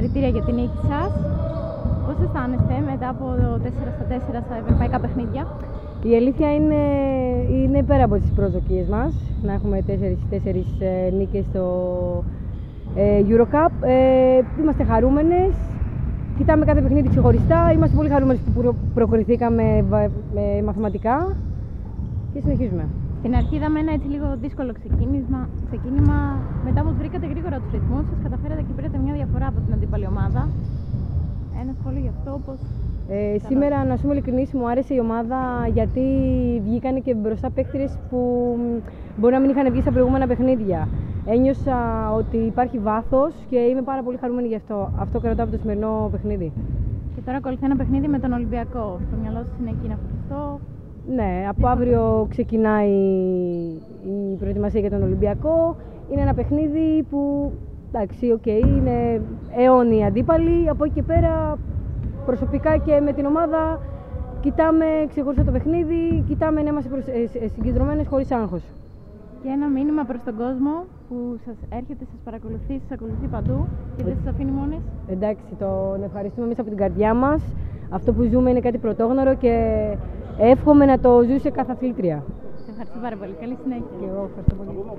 Συγχαρητήρια για την νίκη σας. Πώς αισθάνεστε μετά από το 4 στα 4 στα ευρωπαϊκά παιχνίδια; Η αλήθεια είναι, είναι πέρα από τις προσδοκίες μας να έχουμε τέσσερις, τέσσερις ε, νίκες στο ε, Eurocup. Ε, είμαστε χαρούμενες, κοιτάμε κάθε παιχνίδι ξεχωριστά, είμαστε πολύ χαρούμενες που προ, προκριθήκαμε με μαθηματικά και συνεχίζουμε. Στην αρχή είδαμε ένα έτσι λίγο δύσκολο ξεκίνημα, ξεκίνημα. μετά όμως βρήκατε γρήγορα τους ρυθμούς σας, καταφέρατε και πήρατε μια διαφορά από την αντίπαλη ομάδα. Ένα σχόλιο γι' αυτό, πώς ε, σήμερα, να σου είμαι ειλικρινής, μου άρεσε η ομάδα γιατί βγήκαν και μπροστά παίκτες που μπορεί να μην είχαν βγει στα προηγούμενα παιχνίδια. Ένιωσα ότι υπάρχει βάθος και είμαι πάρα πολύ χαρούμενη γι' αυτό. Αυτό κρατάω από το σημερινό παιχνίδι. Και τώρα ακολουθεί ένα παιχνίδι με τον Ολυμπιακό. Στο μυαλό σας είναι εκεί να αυτό. Ναι, από αύριο ξεκινάει η προετοιμασία για τον Ολυμπιακό. Είναι ένα παιχνίδι που, εντάξει, OK, okay, είναι αιώνιοι αντίπαλοι. Από εκεί και πέρα προσωπικά και με την ομάδα κοιτάμε ξεχωριστά το παιχνίδι, κοιτάμε να είμαστε ε, συγκεντρωμένες χωρίς άγχος. Και ένα μήνυμα προς τον κόσμο που σας έρχεται, σας παρακολουθεί, σας ακολουθεί παντού και δεν σας αφήνει μόνες. Εντάξει, τον ευχαριστούμε εμείς από την καρδιά μας. Αυτό που ζούμε είναι κάτι πρωτόγνωρο και εύχομαι να το ζούσε κάθε αθλήτρια. Σε ευχαριστώ πάρα πολύ. Καλή συνέχεια. Και εγώ ευχαριστώ πολύ.